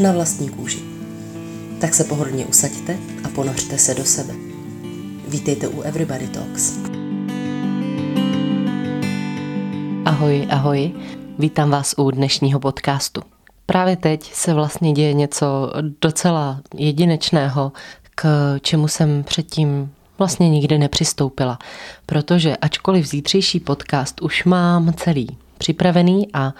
na vlastní kůži. Tak se pohodlně usaďte a ponořte se do sebe. Vítejte u Everybody Talks. Ahoj, ahoj, vítám vás u dnešního podcastu. Právě teď se vlastně děje něco docela jedinečného, k čemu jsem předtím vlastně nikdy nepřistoupila, protože ačkoliv zítřejší podcast už mám celý připravený a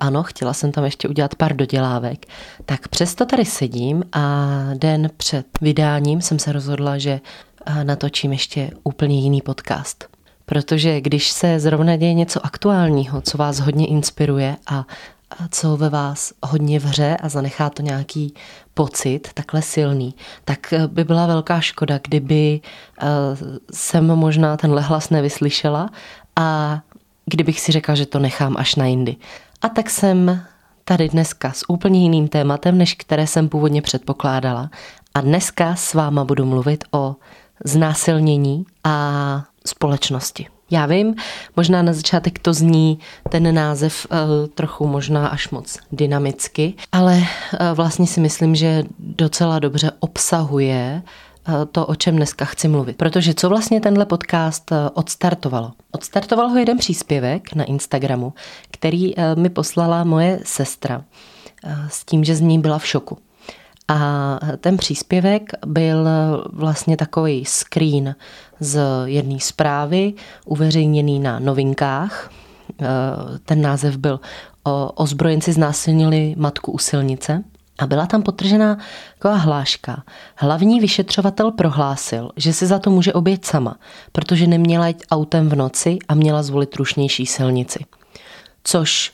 ano, chtěla jsem tam ještě udělat pár dodělávek, tak přesto tady sedím a den před vydáním jsem se rozhodla, že natočím ještě úplně jiný podcast. Protože když se zrovna děje něco aktuálního, co vás hodně inspiruje a co ve vás hodně vře a zanechá to nějaký pocit takhle silný, tak by byla velká škoda, kdyby jsem možná tenhle hlas nevyslyšela a kdybych si řekla, že to nechám až na jindy. A tak jsem tady dneska s úplně jiným tématem, než které jsem původně předpokládala. A dneska s váma budu mluvit o znásilnění a společnosti. Já vím, možná na začátek to zní ten název uh, trochu možná až moc dynamicky, ale uh, vlastně si myslím, že docela dobře obsahuje Eh, to, o čem dneska chci mluvit. Protože co vlastně tenhle podcast eh, odstartovalo? Odstartoval ho jeden příspěvek na Instagramu, který eh, mi poslala moje sestra s tím, že z ní byla v šoku. A ten příspěvek byl vlastně takový screen z jedné zprávy, uveřejněný na novinkách. Ten název byl Ozbrojenci znásilnili matku u silnice. A byla tam potržená taková hláška. Hlavní vyšetřovatel prohlásil, že si za to může obět sama, protože neměla jít autem v noci a měla zvolit rušnější silnici. Což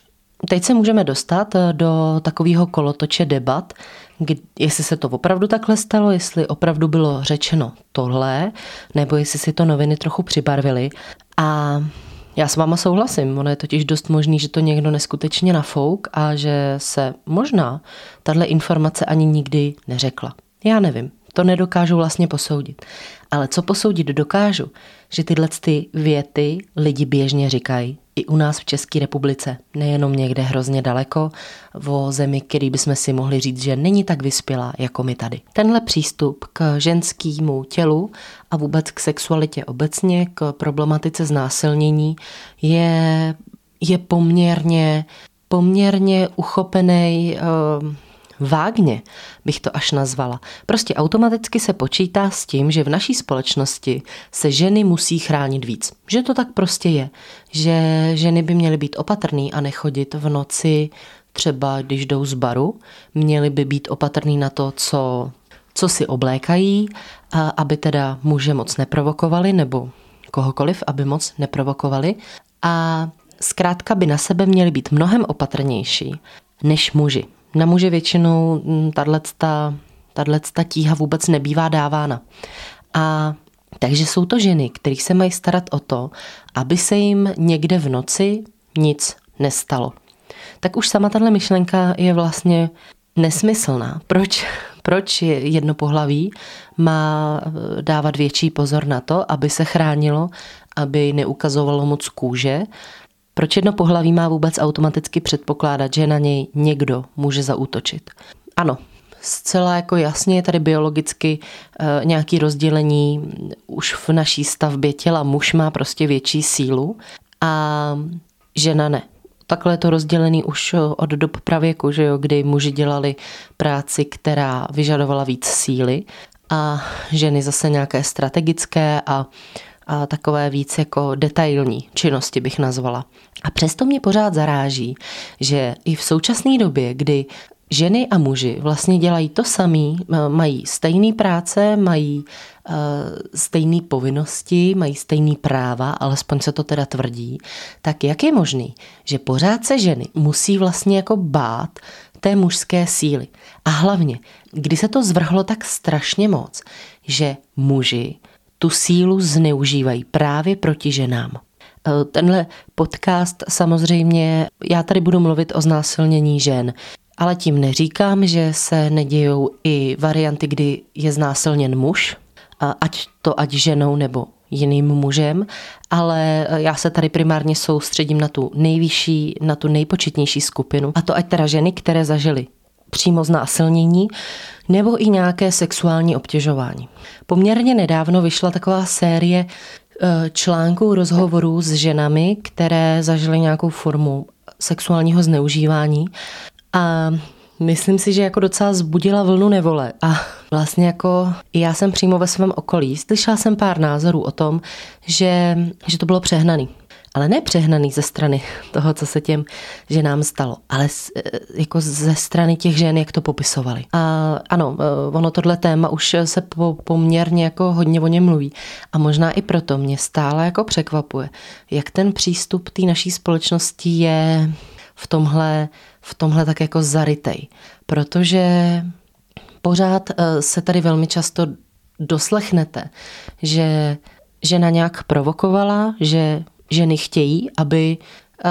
teď se můžeme dostat eh, do takového kolotoče debat, kdy, jestli se to opravdu takhle stalo, jestli opravdu bylo řečeno tohle, nebo jestli si to noviny trochu přibarvily. A já s váma souhlasím, ono je totiž dost možný, že to někdo neskutečně nafouk a že se možná tahle informace ani nikdy neřekla. Já nevím, to nedokážu vlastně posoudit. Ale co posoudit dokážu, že tyhle ty věty lidi běžně říkají i u nás v České republice, nejenom někde hrozně daleko, o zemi, který bychom si mohli říct, že není tak vyspělá jako my tady. Tenhle přístup k ženskému tělu a vůbec k sexualitě obecně, k problematice znásilnění je, je poměrně, poměrně uchopený uh, vágně bych to až nazvala. Prostě automaticky se počítá s tím, že v naší společnosti se ženy musí chránit víc. Že to tak prostě je. Že ženy by měly být opatrný a nechodit v noci třeba když jdou z baru, měly by být opatrný na to, co, co si oblékají, aby teda muže moc neprovokovali nebo kohokoliv, aby moc neprovokovali. A zkrátka by na sebe měly být mnohem opatrnější než muži na muže většinou mm, tato tíha vůbec nebývá dávána. A takže jsou to ženy, které se mají starat o to, aby se jim někde v noci nic nestalo. Tak už sama tahle myšlenka je vlastně nesmyslná. Proč, proč jedno pohlaví má eh, dávat větší pozor na to, aby se chránilo, aby neukazovalo moc kůže proč jedno pohlaví má vůbec automaticky předpokládat, že na něj někdo může zaútočit? Ano, zcela jako jasně je tady biologicky e, nějaký rozdělení už v naší stavbě těla. Muž má prostě větší sílu a žena ne. Takhle je to rozdělený už od dob pravěku, že jo, kdy muži dělali práci, která vyžadovala víc síly a ženy zase nějaké strategické a a takové víc jako detailní činnosti bych nazvala. A přesto mě pořád zaráží, že i v současné době, kdy ženy a muži vlastně dělají to samé, mají stejné práce, mají uh, stejné povinnosti, mají stejné práva, alespoň se to teda tvrdí, tak jak je možný, že pořád se ženy musí vlastně jako bát té mužské síly. A hlavně, kdy se to zvrhlo tak strašně moc, že muži tu sílu zneužívají právě proti ženám. E, tenhle podcast samozřejmě, já tady budu mluvit o znásilnění žen, ale tím neříkám, že se nedějou i varianty, kdy je znásilněn muž, ať to ať ženou nebo jiným mužem, ale já se tady primárně soustředím na tu nejvyšší, na tu nejpočetnější skupinu. A to ať teda ženy, které zažily přímo znásilnění nebo i nějaké sexuální obtěžování. Poměrně nedávno vyšla taková série eh, článků, rozhovorů s ženami, které zažily nějakou formu sexuálního zneužívání. A myslím si, že jako docela zbudila vlnu nevole. A vlastně jako já jsem přímo ve svém okolí. Slyšela jsem pár názorů o tom, že, že to bylo přehnaný. Ale ne přehnaný ze strany toho, co se těm ženám stalo, ale jako ze strany těch žen, jak to popisovali. A ano, e, ono tohle téma už se po, poměrně jako hodně o něm mluví. A možná i proto mě stále jako překvapuje, jak ten přístup té naší společnosti je v tomhle, v tomhle tak jako zarytej. Protože pořád eh, se tady velmi často doslechnete, že žena nějak provokovala, že ženy chtějí, aby eh,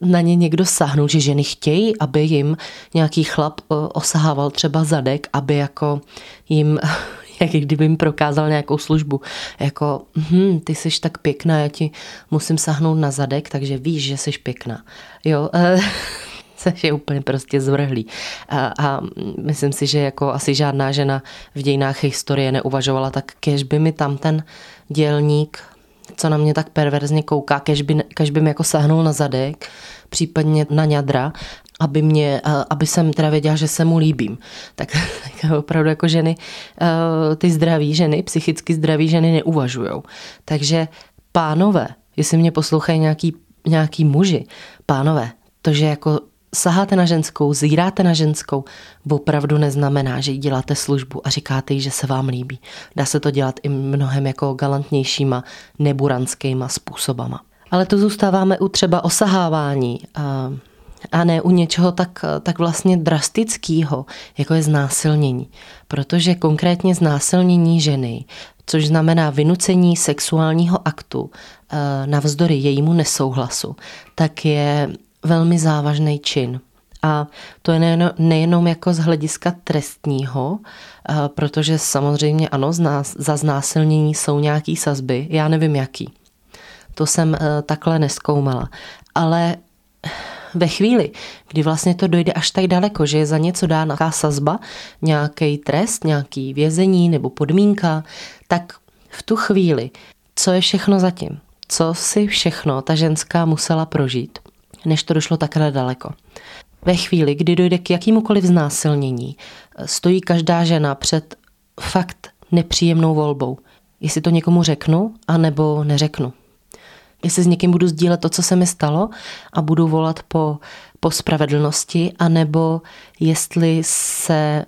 na ně někdo sáhnul, že ženy chtějí, aby jim nějaký chlap eh, osahával třeba zadek, aby jako jim jak kdyby jim prokázal nějakou službu. Jako, hm, ty jsi tak pěkná, já ti musím sahnout na zadek, takže víš, že jsi pěkná. Jo, což je úplně prostě zvrhlý. A, a myslím si, že jako asi žádná žena v dějinách historie neuvažovala tak, kež by mi tam ten dělník, co na mě tak perverzně kouká, kež by, kež by mi jako sahnul na zadek, případně na ňadra, aby, mě, aby jsem teda věděla, že se mu líbím. Tak, tak opravdu jako ženy, ty zdraví ženy, psychicky zdraví ženy neuvažujou. Takže pánové, jestli mě poslouchají nějaký, nějaký muži, pánové, to, že jako saháte na ženskou, zíráte na ženskou, opravdu neznamená, že jí děláte službu a říkáte jí, že se vám líbí. Dá se to dělat i mnohem jako galantnějšíma, neburanskýma způsobama. Ale to zůstáváme u třeba osahávání a, a ne u něčeho tak, tak vlastně drastického, jako je znásilnění. Protože konkrétně znásilnění ženy, což znamená vynucení sexuálního aktu navzdory jejímu nesouhlasu, tak je velmi závažný čin. A to je nejenom, nejenom jako z hlediska trestního, protože samozřejmě ano, za znásilnění jsou nějaký sazby, já nevím jaký. To jsem e, takhle neskoumala. Ale ve chvíli, kdy vlastně to dojde až tak daleko, že je za něco dána nějaká sazba, nějaký trest, nějaký vězení nebo podmínka, tak v tu chvíli, co je všechno zatím? Co si všechno ta ženská musela prožít? Než to došlo takhle daleko. Ve chvíli, kdy dojde k jakýmukoliv znásilnění, stojí každá žena před fakt nepříjemnou volbou. Jestli to někomu řeknu, anebo neřeknu. Jestli s někým budu sdílet to, co se mi stalo a budu volat po, po spravedlnosti, anebo jestli se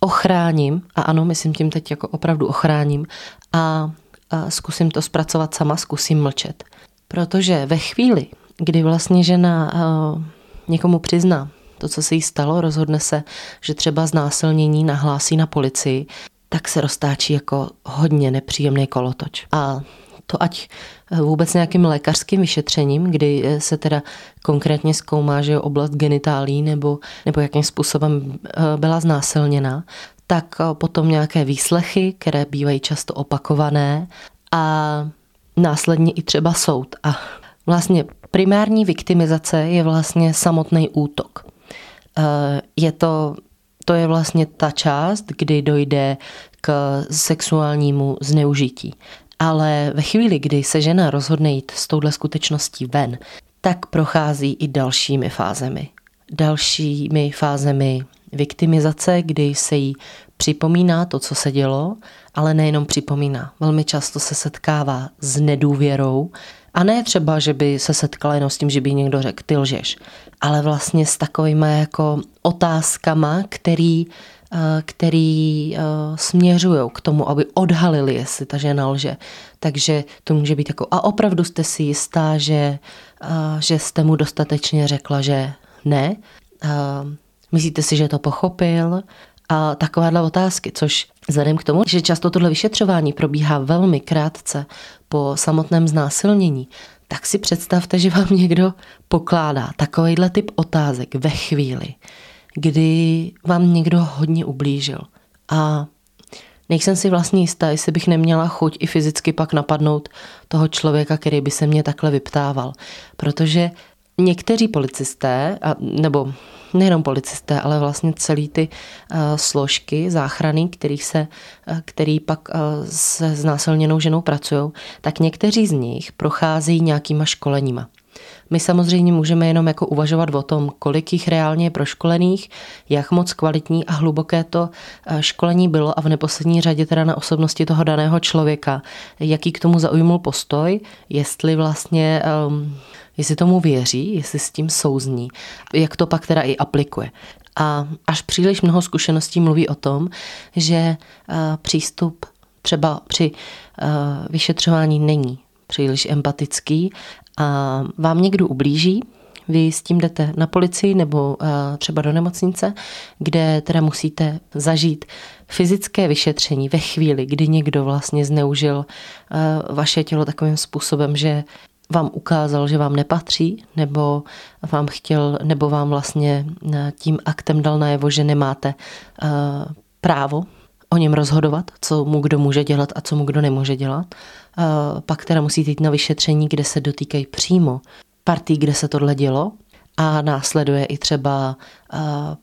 ochráním, a ano, myslím tím teď jako opravdu ochráním, a, a zkusím to zpracovat sama, zkusím mlčet. Protože ve chvíli, kdy vlastně žena uh, někomu přizná to, co se jí stalo, rozhodne se, že třeba znásilnění nahlásí na policii, tak se roztáčí jako hodně nepříjemný kolotoč. A to ať eh, vůbec nějakým lékařským vyšetřením, kdy eh, se teda konkrétně zkoumá, že je oblast genitálí nebo, nebo jakým způsobem byla znásilněna, tak potom nějaké výslechy, které bývají často opakované a následně i třeba soud. A vlastně primární viktimizace je vlastně samotný útok. Eh, je to, to je vlastně ta část, kdy dojde k sexuálnímu zneužití. Ale ve chvíli, kdy se žena rozhodne jít s touhle skutečností ven, tak prochází i dalšími fázemi. Dalšími fázemi viktimizace, kdy se jí připomíná to, co se dělo, ale nejenom připomíná. Velmi často se setkává s nedůvěrou, a ne třeba, že by se setkala jenom s tím, že by někdo řekl, ty lžeš, ale vlastně s takovými jako otázkama, který, eh, který eh, směřují k tomu, aby odhalili, jestli ta žena lže. Takže to může být jako, a opravdu jste si jistá, že, eh, že jste mu dostatečně řekla, že ne. Myslíte si, že to pochopil? A takovéhle otázky, což vzhledem k tomu, že často tohle vyšetřování probíhá velmi krátce po samotném znásilnění, tak si představte, že vám někdo pokládá takovýhle typ otázek ve chvíli, kdy vám někdo hodně ublížil. A nejsem si vlastně jistá, jestli bych neměla chuť i fyzicky pak napadnout toho člověka, který by se mě takhle vyptával. Protože někteří policisté, a, nebo nejenom policisté, ale vlastně celý ty uh, složky záchrany, který, se, uh, který pak uh, se znásilněnou ženou pracují, tak někteří z nich procházejí nějakýma školeníma. My samozřejmě můžeme jenom jako uvažovat o tom, kolik jich reálně je proškolených, jak moc kvalitní a hluboké to školení bylo a v neposlední řadě teda na osobnosti toho daného člověka, jaký k tomu zaujmul postoj, jestli vlastně um, jestli tomu věří, jestli s tím souzní, jak to pak teda i aplikuje. A až příliš mnoho zkušeností mluví o tom, že eh, přístup třeba při eh, vyšetřování není příliš empatický a vám někdo ublíží, vy s tím jdete na policii nebo eh, třeba do nemocnice, kde teda musíte zažít fyzické vyšetření ve chvíli, kdy někdo vlastně zneužil vaše tělo takovým způsobem, že vám ukázal, že vám nepatří, nebo vám chtěl, nebo vám vlastně eh, tím aktem dal najevo, že nemáte právo o něm rozhodovat, co mu kdo může dělat a co mu kdo nemůže dělat. Uh, pak teda musíte jít na vyšetření, kde se dotýkají přímo partí, kde se tohle dělo a následuje i třeba uh,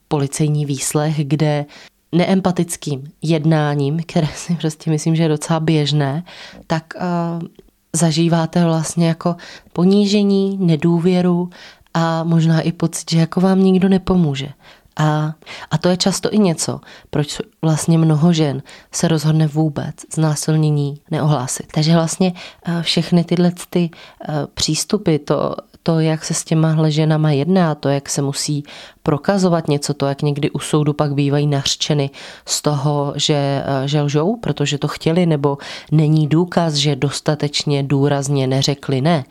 policejní výslech, kde neempatickým jednáním, které si prostě myslím, že je docela běžné, tak uh, zažíváte vlastně jako ponížení, nedůvěru a možná i pocit, že jako vám nikdo nepomůže. A, a to je často i něco, proč vlastně mnoho žen se rozhodne vůbec znásilnění neohlásit. Takže vlastně eh, všechny tyhle ty eh, přístupy, to, to, jak se s těma ženama jedná, to, jak se musí prokazovat něco, to, jak někdy u soudu pak bývají nařčeny z toho, že, eh, že lžou, protože to chtěli, nebo není důkaz, že dostatečně důrazně neřekli ne,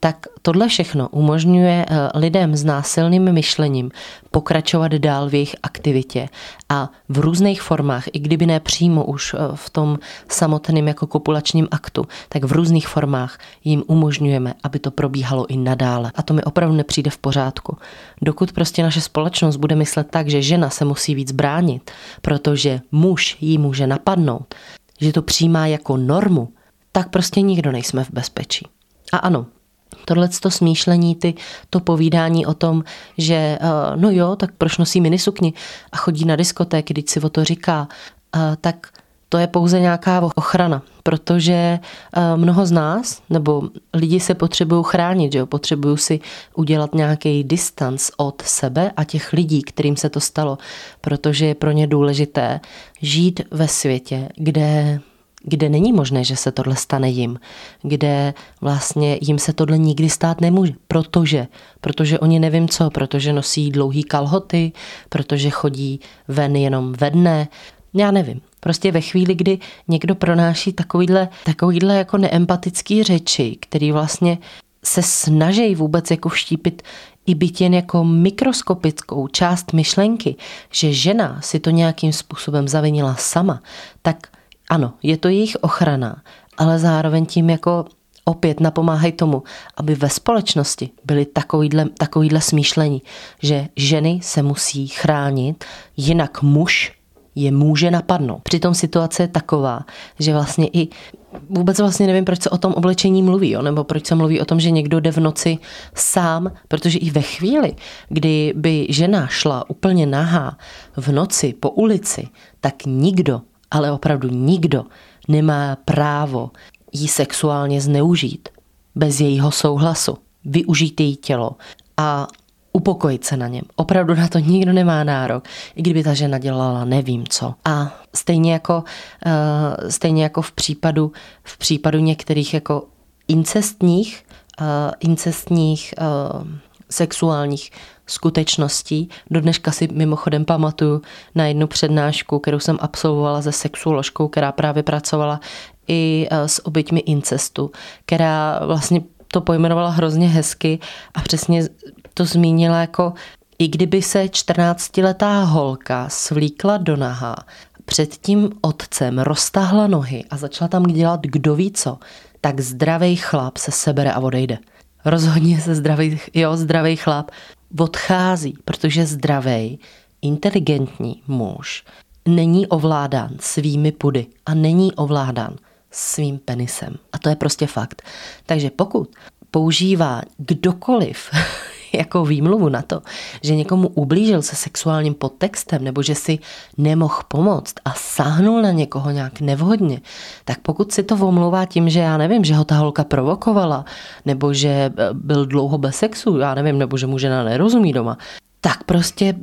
tak tohle všechno umožňuje eh, lidem s násilným myšlením pokračovat dál v jejich aktivitě a v různých formách, i kdyby ne přímo už eh, v tom samotném jako kopulačním aktu, tak v různých formách jim umožňujeme, aby to probíhalo i nadále. A to mi opravdu nepřijde v pořádku. Dokud prostě naše společnost bude myslet tak, že žena se musí víc bránit, protože muž ji může napadnout, že to přijímá jako normu, tak prostě nikdo nejsme v bezpečí. A ano, tohle to smýšlení, ty, to povídání o tom, že eh, no jo, tak proč nosí minisukni a chodí na diskotéky, když si o to říká, eh, tak to je pouze nějaká ochrana, protože eh, mnoho z nás, nebo lidi se potřebují chránit, že jo? potřebují si udělat nějaký distanc od sebe a těch lidí, kterým se to stalo, protože je pro ně důležité žít ve světě, kde kde není možné, že se tohle stane jim, kde vlastně jim se tohle nikdy stát nemůže, protože, protože oni nevím co, protože nosí dlouhý kalhoty, protože chodí ven jenom ve dne, já nevím. Prostě ve chvíli, kdy někdo pronáší takovýhle, takovýhle jako neempatický řeči, který vlastně se snaží vůbec jako vštípit i byt jen jako mikroskopickou část myšlenky, že žena si to nějakým způsobem zavinila sama, tak ano, je to jejich ochrana, ale zároveň tím jako opět napomáhají tomu, aby ve společnosti byly takovýhle, takovýhle smýšlení, že ženy se musí chránit, jinak muž je může napadnout. Přitom situace je taková, že vlastně i vůbec vlastně nevím, proč se o tom oblečení mluví, jo? nebo proč se mluví o tom, že někdo jde v noci sám, protože i ve chvíli, kdy by žena šla úplně nahá v noci po ulici, tak nikdo ale opravdu nikdo nemá právo jí sexuálně zneužít bez jejího souhlasu, využít její tělo a upokojit se na něm. Opravdu na to nikdo nemá nárok, i kdyby ta žena dělala nevím co. A stejně jako, uh, stejně jako v případu, v případu některých jako incestních, uh, incestních uh, sexuálních skutečností. Do dneška si mimochodem pamatuju na jednu přednášku, kterou jsem absolvovala se sexuoložkou, která právě pracovala i s oběťmi incestu, která vlastně to pojmenovala hrozně hezky a přesně to zmínila jako I kdyby se 14-letá holka svlíkla do naha, před tím otcem roztahla nohy a začala tam dělat kdo ví co, tak zdravý chlap se sebere a odejde. Rozhodně se zdravý, jo, zdravý chlap odchází, protože zdravý, inteligentní muž není ovládán svými pudy a není ovládán svým penisem. A to je prostě fakt. Takže pokud používá kdokoliv jako výmluvu na to, že někomu ublížil se sexuálním podtextem nebo že si nemohl pomoct a sáhnul na někoho nějak nevhodně, tak pokud si to omlouvá tím, že já nevím, že ho ta holka provokovala, nebo že eh, byl dlouho bez sexu, já nevím, nebo že mu žena nerozumí doma, tak prostě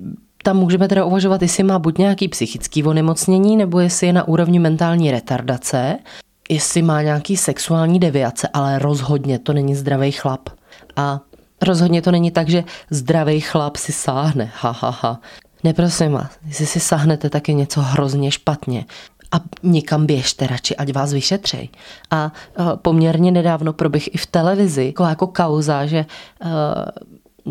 tam můžeme teda uvažovat, jestli má buď nějaký psychický onemocnění, nebo jestli je na úrovni mentální retardace, jestli má nějaký sexuální deviace, ale rozhodně to není zdravý chlap. A rozhodně to není tak, že zdravý chlap si sáhne, ha, ha, ha. Ne, prosím vás, jestli si sáhnete, tak je něco hrozně špatně. A někam běžte radši, ať vás vyšetřej. A poměrně nedávno proběh i v televizi, jako, jako kauza, že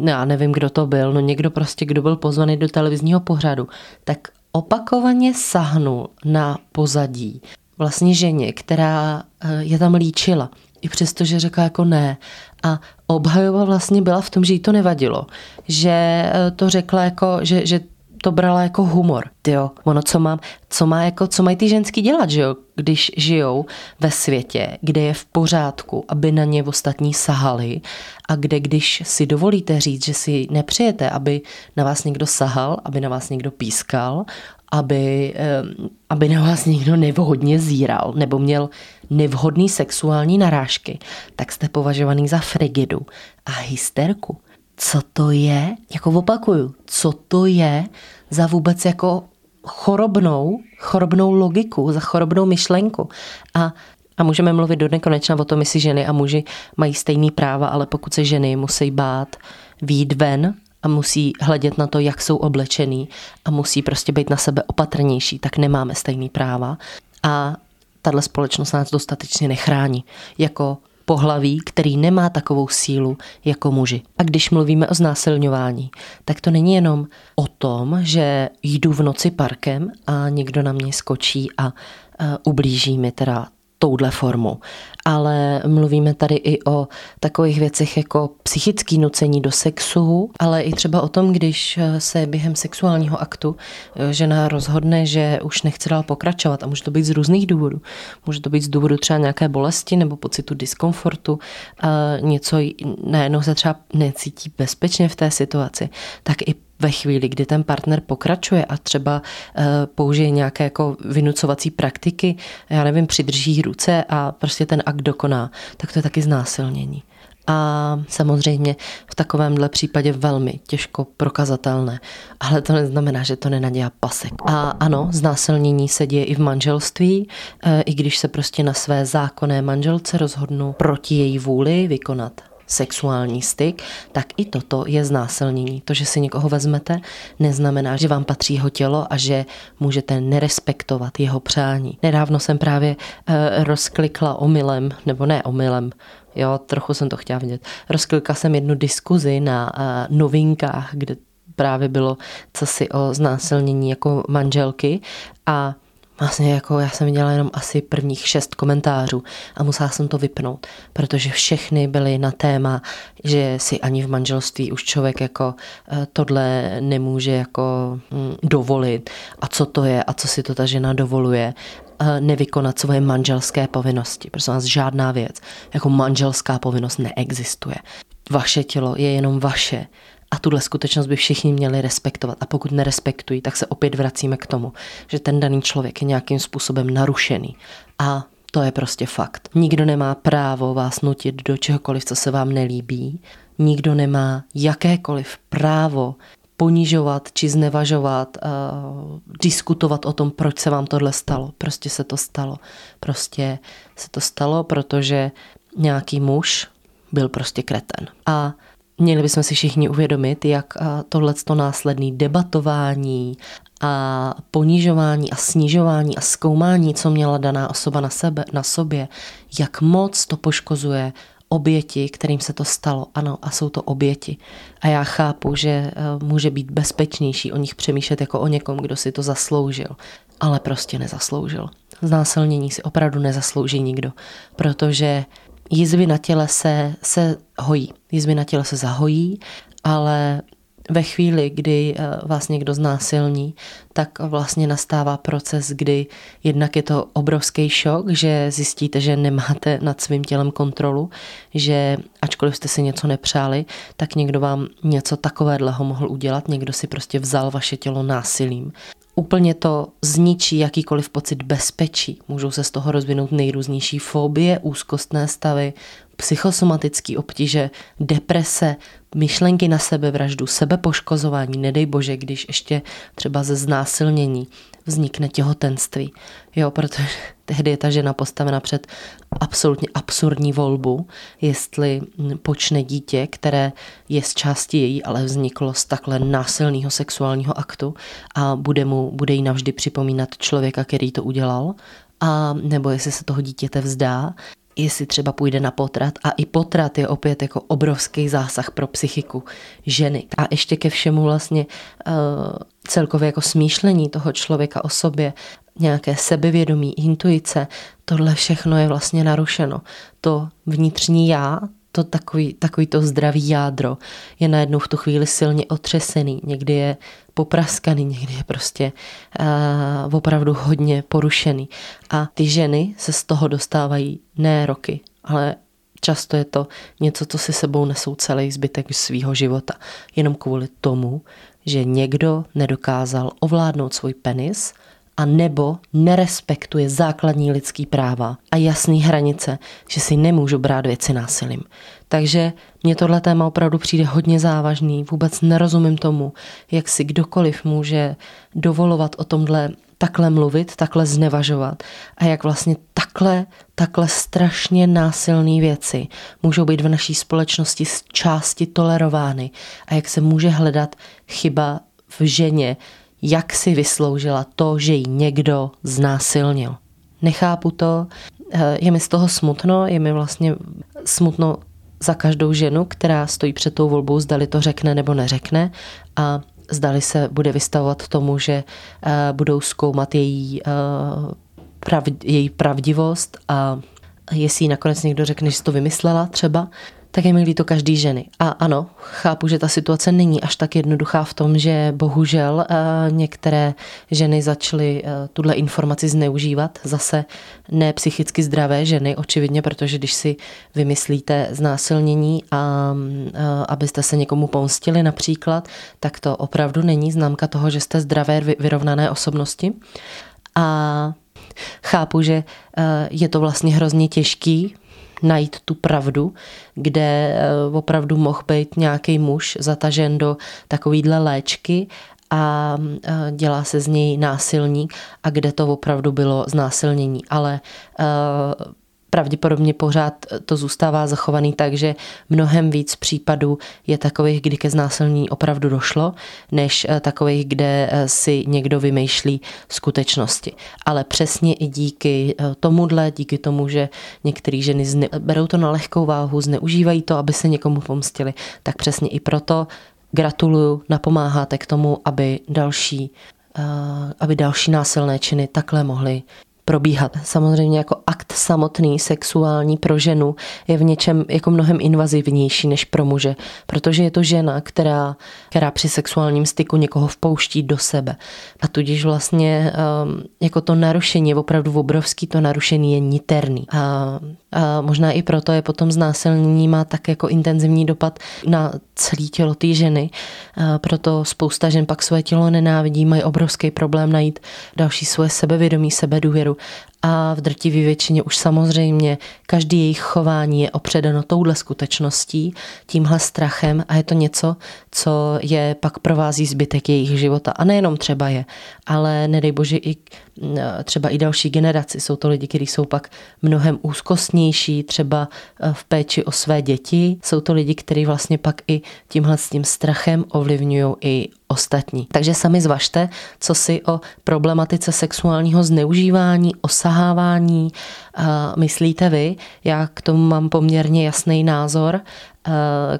já nevím, kdo to byl, no někdo prostě, kdo byl pozvaný do televizního pořadu, tak opakovaně sahnul na pozadí vlastně ženě, která je tam líčila. I přesto, že řekla jako ne. A obhajoba vlastně byla v tom, že jí to nevadilo. Že eh, to řekla jako, že, že to brala jako humor. Jo, ono co mám, co má jako, co mají ty ženský dělat, že jo, když žijou ve světě, kde je v pořádku, aby na ně ostatní sahali a kde když si dovolíte říct, že si nepřejete, aby na vás někdo sahal, aby na vás někdo pískal, aby, aby na vás někdo nevhodně zíral nebo měl nevhodný sexuální narážky, tak jste považovaný za frigidu a hysterku. Co to je? Jako opakuju, co to je za vůbec jako chorobnou, chorobnou logiku, za chorobnou myšlenku. A a můžeme mluvit do nekonečna o tom, jestli ženy a muži mají stejný práva, ale pokud se ženy musí bát výjít ven a musí hledět na to, jak jsou oblečený a musí prostě být na sebe opatrnější, tak nemáme stejný práva. A tahle společnost nás dostatečně nechrání. Jako pohlaví, který nemá takovou sílu jako muži. A když mluvíme o znásilňování, tak to není jenom o tom, že jdu v noci parkem a někdo na mě skočí a ublíží mi teda touhle formou. Ale mluvíme tady i o takových věcech jako psychické nucení do sexu, ale i třeba o tom, když se během sexuálního aktu eh, žena rozhodne, že už nechce dál pokračovat a může to být z různých důvodů. Může to být z důvodu třeba nějaké bolesti nebo pocitu diskomfortu, něco najednou se třeba necítí bezpečně v té situaci, tak i ve chvíli, kdy ten partner pokračuje a třeba uh, použije nějaké jako vynucovací praktiky, já nevím, přidrží ruce a prostě ten dokoná, tak to je taky znásilnění. A samozřejmě v takovémhle případě velmi těžko prokazatelné. Ale to neznamená, že to nenadělá pasek. A ano, znásilnění se děje i v manželství, eh, i když se prostě na své zákonné manželce rozhodnu proti její vůli vykonat sexuální styk, tak i toto je znásilnění. To, že si někoho vezmete, neznamená, že vám patří jeho tělo a že můžete nerespektovat jeho přání. Nedávno jsem právě uh, rozklikla omylem, nebo ne omylem, jo, trochu jsem to chtěla vidět. Rozklikla jsem jednu diskuzi na uh, novinkách, kde právě bylo co si o znásilnění jako manželky a Vlastně jako já jsem viděla jenom asi prvních šest komentářů a musela jsem to vypnout, protože všechny byly na téma, že si ani v manželství už člověk jako eh, tohle nemůže jako hm, dovolit a co to je a co si to ta žena dovoluje eh, nevykonat svoje manželské povinnosti. Prosím vás, žádná věc jako manželská povinnost neexistuje. Vaše tělo je jenom vaše a tuhle skutečnost by všichni měli respektovat. A pokud nerespektují, tak se opět vracíme k tomu, že ten daný člověk je nějakým způsobem narušený. A to je prostě fakt. Nikdo nemá právo vás nutit do čehokoliv, co se vám nelíbí. Nikdo nemá jakékoliv právo ponižovat či znevažovat, uh, diskutovat o tom, proč se vám tohle stalo. Prostě se to stalo. Prostě se to stalo, protože nějaký muž byl prostě kreten. A Měli bychom si všichni uvědomit, jak tohleto následné debatování a ponižování a snižování a zkoumání, co měla daná osoba na, sebe, na sobě, jak moc to poškozuje oběti, kterým se to stalo. Ano, a jsou to oběti. A já chápu, že eh, může být bezpečnější o nich přemýšlet jako o někom, kdo si to zasloužil, ale prostě nezasloužil. Znásilnění si opravdu nezaslouží nikdo, protože jizvy na těle se, se hojí. Jizvy na těle se zahojí, ale ve chvíli, kdy eh, vás někdo znásilní, tak vlastně nastává proces, kdy jednak je to obrovský šok, že zjistíte, že nemáte nad svým tělem kontrolu, že ačkoliv jste si něco nepřáli, tak někdo vám něco takového mohl udělat, někdo si prostě vzal vaše tělo násilím. Úplně to zničí jakýkoliv pocit bezpečí. Můžou se z toho rozvinout nejrůznější fobie, úzkostné stavy, psychosomatické obtíže, deprese, myšlenky na sebevraždu, sebepoškozování, nedej bože, když ještě třeba ze znásilnění vznikne těhotenství. Jo, protože tehdy je ta žena postavena před absolutně absurdní volbu, jestli počne dítě, které je z části její, ale vzniklo z takhle násilného sexuálního aktu a bude, mu, bude jí navždy připomínat člověka, který to udělal, a nebo jestli se toho dítěte vzdá, jestli třeba půjde na potrat. A i potrat je opět jako obrovský zásah pro psychiku ženy. A ještě ke všemu vlastně uh, celkově jako smýšlení toho člověka o sobě, nějaké sebevědomí, intuice, tohle všechno je vlastně narušeno. To vnitřní já, to takový, takový to zdravý jádro je najednou v tu chvíli silně otřesený, někdy je popraskaný, někdy je prostě uh, opravdu hodně porušený. A ty ženy se z toho dostávají ne roky, ale často je to něco, co si sebou nesou celý zbytek svého života. Jenom kvůli tomu, že někdo nedokázal ovládnout svůj penis a nebo nerespektuje základní lidský práva a jasné hranice, že si nemůžu brát věci násilím. Takže mně tohle téma opravdu přijde hodně závažný, vůbec nerozumím tomu, jak si kdokoliv může dovolovat o tomhle takhle mluvit, takhle znevažovat a jak vlastně takhle, takhle strašně násilné věci můžou být v naší společnosti z části tolerovány a jak se může hledat chyba v ženě, jak si vysloužila to, že ji někdo znásilnil. Nechápu to, eh, je mi z toho smutno, je mi vlastně smutno za každou ženu, která stojí před tou volbou, zdali to řekne nebo neřekne a zdali se bude vystavovat tomu, že eh, budou zkoumat její, eh, prav, její pravdivost a jestli nakonec někdo řekne, že to vymyslela třeba, tak je mi líto každý ženy. A ano, chápu, že ta situace není až tak jednoduchá v tom, že bohužel uh, některé ženy začaly uh, tuhle informaci zneužívat. Zase ne psychicky zdravé ženy, očividně, protože když si vymyslíte znásilnění a uh, abyste se někomu pomstili například, tak to opravdu není známka toho, že jste zdravé, vyrovnané osobnosti. A chápu, že je to vlastně hrozně těžký najít tu pravdu, kde eh, opravdu mohl být nějaký muž zatažen do takovýhle léčky a eh, dělá se z něj násilník a kde to opravdu bylo znásilnění. Ale eh, pravděpodobně pořád to zůstává zachovaný tak, že mnohem víc případů je takových, kdy ke znásilnění opravdu došlo, než eh, takových, kde eh, si někdo vymýšlí skutečnosti. Ale přesně i díky eh, tomuhle, díky tomu, že některé ženy zne, berou to na lehkou váhu, zneužívají to, aby se někomu pomstili, tak přesně i proto gratuluju, napomáháte k tomu, aby další aby další násilné činy takhle mohly probíhat. Samozřejmě jako akt samotný sexuální pro ženu je v něčem jako mnohem invazivnější než pro muže, protože je to žena, která, která při sexuálním styku někoho vpouští do sebe. A tudíž vlastně um, jako to narušení je opravdu obrovský, to narušení je niterný. A možná i proto je potom znásilnění má tak jako intenzivní dopad na celé tělo té ženy. Proto spousta žen pak své tělo nenávidí, mají obrovský problém najít další svoje sebevědomí, sebedůvěru a v drtivé většině už samozřejmě každý jejich chování je opředeno touhle skutečností, tímhle strachem a je to něco, co je pak provází zbytek jejich života. A nejenom třeba je, ale nedej bože i třeba i další generaci. Jsou to lidi, kteří jsou pak mnohem úzkostnější, třeba e, v péči o své děti. Jsou to lidi, kteří vlastně pak i tímhle s tím strachem ovlivňují i ostatní. Takže sami zvažte, co si o problematice sexuálního zneužívání, osahání selhávání myslíte vy. Já k tomu mám poměrně jasný názor,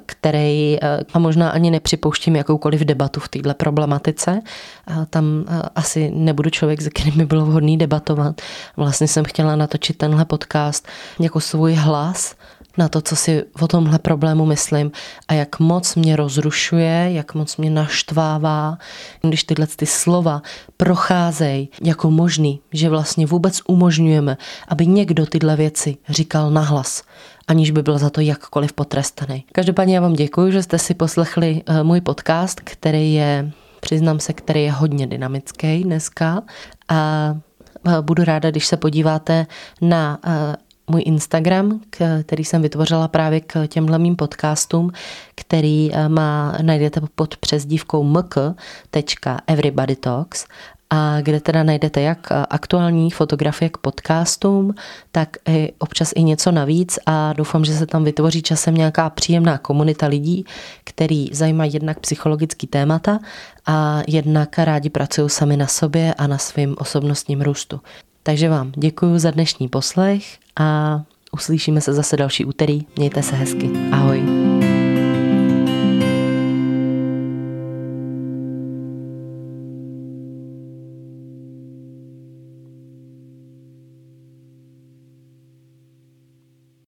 který a možná ani nepřipouštím jakoukoliv debatu v této problematice. Tam asi nebudu člověk, se kterým by bylo vhodný debatovat. Vlastně jsem chtěla natočit tenhle podcast jako svůj hlas, na to, co si o tomhle problému myslím a jak moc mě rozrušuje, jak moc mě naštvává, když tyhle ty slova procházejí jako možný, že vlastně vůbec umožňujeme, aby někdo tyhle věci říkal nahlas aniž by byl za to jakkoliv potrestaný. Každopádně já vám děkuji, že jste si poslechli eh, můj podcast, který je, přiznám se, který je hodně dynamický dneska a eh, budu ráda, když se podíváte na eh, můj Instagram, který jsem vytvořila právě k těmhle mým podcastům, který eh, má, najdete pod přezdívkou mk.everybodytalks a kde teda najdete jak eh, aktuální fotografie k podcastům, tak i občas i něco navíc a doufám, že se tam vytvoří časem nějaká příjemná komunita lidí, který zajímají jednak psychologický témata a jednak rádi pracují sami na sobě a na svém osobnostním růstu. Takže vám děkuji za dnešní poslech a uslyšíme se zase další úterý. Mějte se hezky. Ahoj.